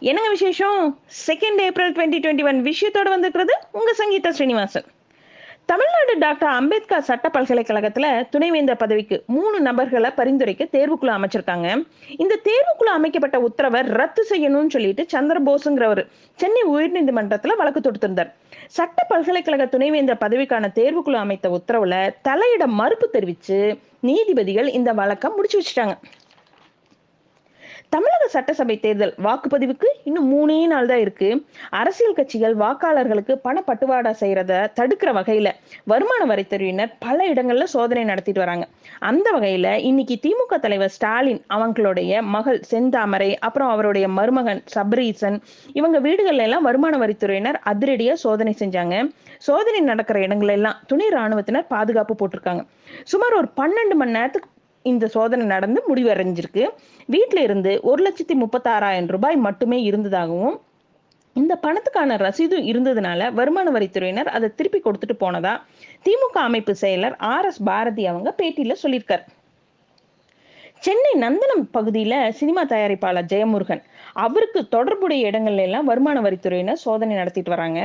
என்னங்க விசேஷம்? Second April twenty twenty one விஷயத்தோட வந்திருக்கிறது உங்க சங்கீதா ஸ்ரீனிவாசன். தமிழ்நாடு டாக்டர் அம்பேத்கர் சட்ட பல்கலைக்கழகத்துல துணைவேந்தர் பதவிக்கு மூணு நபர்களை பரிந்துரைக்க தேர்வுக்குழு அமைச்சிருக்காங்க. இந்த தேர்வுக்குழு அமைக்கப்பட்ட உத்தரவை ரத்து செய்யணும்னு சொல்லிட்டு சந்திரபோஸுங்கிறவர் சென்னை உயர்நீதிமன்றத்துல வழக்கு தொடுத்திருந்தார். சட்ட பல்கலைக்கழக துணைவேந்தர் பதவிக்கான தேர்வுக்குழு அமைத்த உத்தரவுல தலையிட மறுப்பு தெரிவிச்சு நீதிபதிகள் இந்த வழக்கை முடிச்சு வச்சுட்டாங்க. தமிழக சட்டசபை தேர்தல் வாக்குப்பதிவுக்கு இன்னும் மூணே நாள் தான் இருக்கு. அரசியல் கட்சிகள் வாக்காளர்களுக்கு பணப்பட்டுவாடா செய்யறத தடுக்கிற வகையில வருமான வரித்துறையினர் பல இடங்கள்ல சோதனை நடத்திட்டு வராங்க. அந்த வகையில இன்னைக்கு திமுக தலைவர் ஸ்டாலின் அவங்களுடைய மகள் செந்தாமரை அப்புறம் அவருடைய மருமகன் சபரீசன் இவங்க வீடுகள்ல எல்லாம் வருமான வரித்துறையினர் அதிரடியா சோதனை செஞ்சாங்க. சோதனை நடக்கிற இடங்கள் எல்லாம் துணை ராணுவத்தினர் பாதுகாப்பு போட்டிருக்காங்க. சுமார் ஒரு பன்னெண்டு மணி நேரத்துக்கு இந்த சோதனை நடந்து முடிவடைஞ்சிருக்கு. வீட்டில இருந்து ஒரு லட்சத்தி முப்பத்தாறாயிரம் ரூபாய் மட்டுமே இருந்ததாகவும் இந்த பணத்துக்கான ரசீதும் இருந்ததுனால வருமான வரித்துறையினர் அதை திருப்பி கொடுத்துட்டு போனதா திமுக அமைப்பு செயலர் ஆர் எஸ் பாரதி அவங்க பேட்டியில சொல்லியிருக்கார். சென்னை நந்தனம் பகுதியில சினிமா தயாரிப்பாளர் ஜெயமுருகன் அவருக்கு தொடர்புடைய இடங்கள்ல எல்லாம் வருமான வரித்துறையினர் சோதனை நடத்திட்டு வராங்க.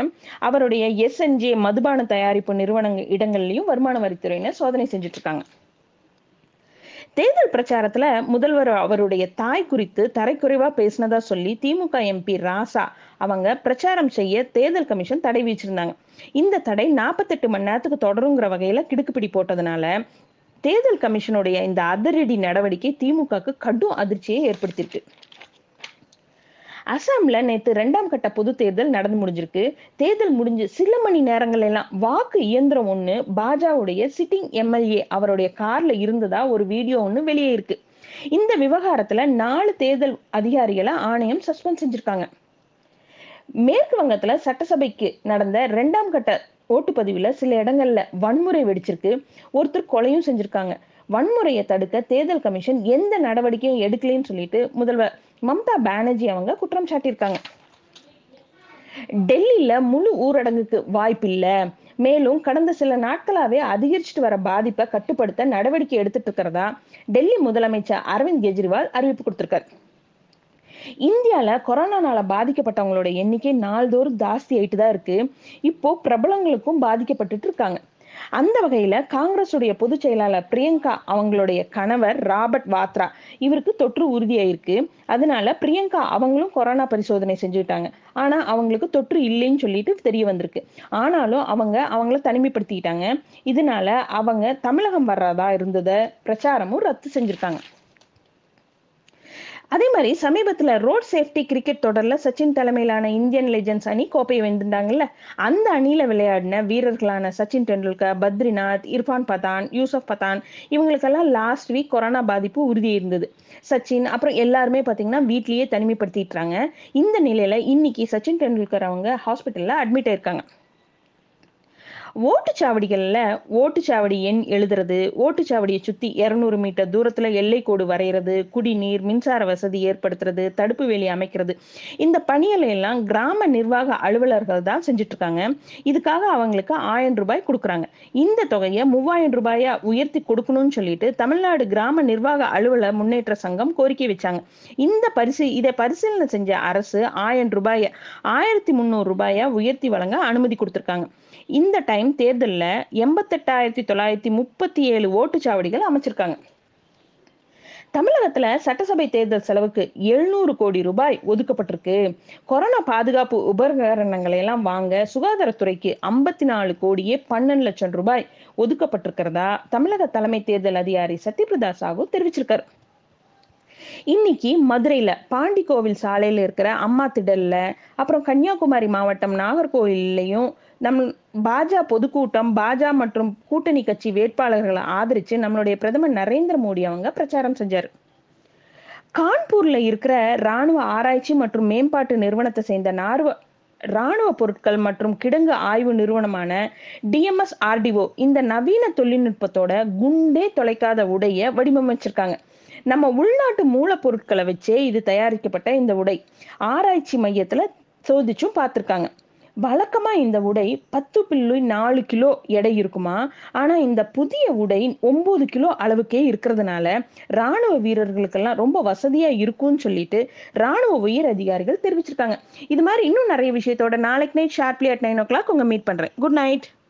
அவருடைய எஸ்என்ஜே மதுபான தயாரிப்பு நிறுவனங்கள் இடங்கள்லயும் வருமான வரித்துறையினர் சோதனை செஞ்சுட்டு இருக்காங்க. தேர்தல் பிரச்சாரத்துல முதல்வர் அவருடைய தாய் குறித்து தரைக்குறைவா பேசினதா சொல்லி திமுக எம்பி ராசா அவங்க பிரச்சாரம் செய்ய தேர்தல் கமிஷன் தடை வீச்சிருந்தாங்க இந்த தடை நாற்பத்தெட்டு மணி நேரத்துக்கு தொடருங்கிற வகையில கிடுக்குப்பிடி போட்டதுனால தேர்தல் கமிஷனுடைய இந்த அதிரடி நடவடிக்கை திமுகக்கு கடும் அதிர்ச்சியை ஏற்படுத்தியிருக்கு. அசாம்ல நேத்து ரெண்டாம் கட்ட பொது தேர்தல் நடந்து முடிஞ்சிருக்கு. தேர்தல் முடிஞ்சு சில மணி நேரங்கள் எல்லாம் வாக்கு இயந்திரம் ஒண்ணு பாஜாவுடைய சிட்டிங் எம்எல்ஏ அவருடைய கார்ல இருந்ததா ஒரு வீடியோ ஒண்ணு வெளியே இருக்கு. இந்த விவகாரத்துல நாலு தேர்தல் அதிகாரிகளை ஆணையம் சஸ்பெண்ட் செஞ்சிருக்காங்க. மேற்கு வங்கத்துல சட்டசபைக்கு நடந்த ரெண்டாம் கட்ட ஓட்டுப்பதிவுல சில இடங்கள்ல வன்முறை வெடிச்சிருக்கு. ஒருத்தர் கொலையும் செஞ்சிருக்காங்க. வன்முறையை தடுக்க தேர்தல் கமிஷன் எந்த நடவடிக்கையும் எடுக்கலன்னு சொல்லிட்டு முதல்வர் மம்தா பானர்ஜி அவங்க குற்றம் சாட்டியிருக்காங்க. டெல்லியில முழு ஊரடங்குக்கு வாய்ப்பில்லை மேலும் கடந்த சில நாட்களாவே அதிகரிச்சுட்டு வர பாதிப்பை கட்டுப்படுத்த நடவடிக்கை எடுத்துட்டு இருக்கிறதா டெல்லி முதலமைச்சர் அரவிந்த் கெஜ்ரிவால் அறிவிப்பு கொடுத்திருக்காரு. இந்தியால கொரோனானால பாதிக்கப்பட்டவங்களோட எண்ணிக்கை நாள்தோறும் ஜாஸ்தி ஆயிட்டு தான் இருக்கு. இப்போ பிரபலங்களுக்கும் பாதிக்கப்பட்டுட்டு இருக்காங்க. அந்த வகையில காங்கிரஸுடைய பொதுச் செயலாளர் பிரியங்கா அவங்களுடைய கணவர் ராபர்ட் வாத்ரா இவருக்கு தொற்று உறுதியாயிருக்கு. அதனால பிரியங்கா அவங்களும் கொரோனா பரிசோதனை செஞ்சுட்டாங்க. ஆனா அவங்களுக்கு தொற்று இல்லைன்னு சொல்லிட்டு தெரிய வந்திருக்கு. ஆனாலும் அவங்க அவங்கள தனிமைப்படுத்திக்கிட்டாங்க இதனால அவங்க தமிழகம் வர்றதா இருந்தத பிரச்சாரமும் ரத்து செஞ்சிருக்காங்க. அதே மாதிரி சமீபத்தில் ரோட் சேஃப்டி கிரிக்கெட் தொடரில் சச்சின் தலைமையிலான இந்தியன் லெஜண்ட்ஸ் அணி கோப்பையை வென்றிருந்தாங்கல்ல அந்த அணியில் விளையாடின வீரர்களான சச்சின் டெண்டுல்கர் பத்ரிநாத் இர்ஃபான் பதான் யூசப் பதான் இவங்களுக்கெல்லாம் லாஸ்ட் வீக் கொரோனா பாதிப்பு உறுதி இருந்தது. சச்சின் அப்புறம் எல்லாருமே பார்த்தீங்கன்னா வீட்லேயே தனிமைப்படுத்திட்டுறாங்க இந்த நிலையில் இன்னைக்கு சச்சின் டெண்டுல்கர் அவங்க ஹாஸ்பிட்டலில் அட்மிட் ஆயிருக்காங்க. ஓட்டுச்சாவடிகள்ல ஓட்டுச்சாவடி எண் எழுதுறது ஓட்டுச்சாவடியை சுத்தி இரநூறு மீட்டர் தூரத்தில் எல்லை கோடு வரைகிறது குடிநீர் மின்சார வசதி ஏற்படுத்துறது தடுப்பு வேலி அமைக்கிறது. இந்த பணிகளை எல்லாம் கிராம நிர்வாக அலுவலர்கள் தான் செஞ்சுட்டு இருக்காங்க இதுக்காக அவங்களுக்கு ஆயிரம் ரூபாய் கொடுக்குறாங்க. இந்த தொகையை மூவாயிரம் ரூபாயா உயர்த்தி கொடுக்கணும்னு சொல்லிட்டு தமிழ்நாடு கிராம நிர்வாக அலுவலர் முன்னேற்ற சங்கம் கோரிக்கை வச்சாங்க. இந்த பரிசு இதை பரிசீலனை செஞ்ச அரசு ஆயிரம் ரூபாய ஆயிரத்தி முந்நூறு ரூபாயா உயர்த்தி வழங்க அனுமதி கொடுத்துருக்காங்க. இந்த டைம் தேர்தல்ல எண்பத்தெட்டாயிரத்தி தொள்ளாயிரத்தி முப்பத்தி ஏழு ஓட்டுச்சாவடிகள் அமைச்சிருக்காங்க. தமிழகத்துல சட்டசபை தேர்தல் செலவுக்கு எழுநூறு கோடி ரூபாய் ஒதுக்கப்பட்டிருக்கு. கொரோனா பாதுகாப்பு உபகரணங்களை எல்லாம் வாங்க சுகாதாரத்துறைக்கு ஐம்பத்தி நாலு கோடியே பன்னெண்டு லட்சம் ரூபாய் ஒதுக்கப்பட்டிருக்கிறதா தமிழக தலைமை தேர்தல் அதிகாரி சத்யபிரதா சாகு தெரிவிச்சிருக்காரு. இன்னைக்கு மதுரையில பாண்டி கோவில் சாலையில இருக்கிற அம்மா திடல்ல அப்புறம் கன்னியாகுமரி மாவட்டம் நாகர்கோவில்லையும் நம் பாஜக பொதுக்கூட்டம் பாஜக மற்றும் கூட்டணி கட்சி வேட்பாளர்களை ஆதரிச்சு நம்மளுடைய பிரதமர் நரேந்திர மோடி அவங்க பிரச்சாரம் செஞ்சாரு. கான்பூர்ல இருக்கிற ராணுவ ஆராய்ச்சி மற்றும் மேம்பாட்டு நிறுவனத்தை சேர்ந்த நார்வ ராணுவ பொருட்கள் மற்றும் கிடங்கு ஆய்வு நிறுவனமான டிஎம்எஸ் ஆர்டிஓ இந்த நவீன தொழில்நுட்பத்தோட குண்டே தொலைக்காத உடைய வடிவமைச்சிருக்காங்க. நம்ம உள்நாட்டு மூலப்பொருட்களை வச்சே இது தயாரிக்கப்பட்ட இந்த உடை. ஆராய்ச்சி மையத்துல சோதிச்சும் பார்த்துருக்காங்க. வழக்கமா இந்த உடை பத்து புள்ளி நாலு கிலோ எடை இருக்குமா? ஆனா இந்த புதிய உடை ஒன்பது கிலோ அளவுக்கே இருக்கிறதுனால ராணுவ வீரர்களுக்கெல்லாம் ரொம்ப வசதியா இருக்கும்னு சொல்லிட்டு ராணுவ உயர் அதிகாரிகள் தெரிவிச்சிருக்காங்க. இது மாதிரி இன்னும் நிறைய விஷயத்தோட நாளைக்கு night sharply at nine o'clock உங்க மீட் பண்றேன். Good night.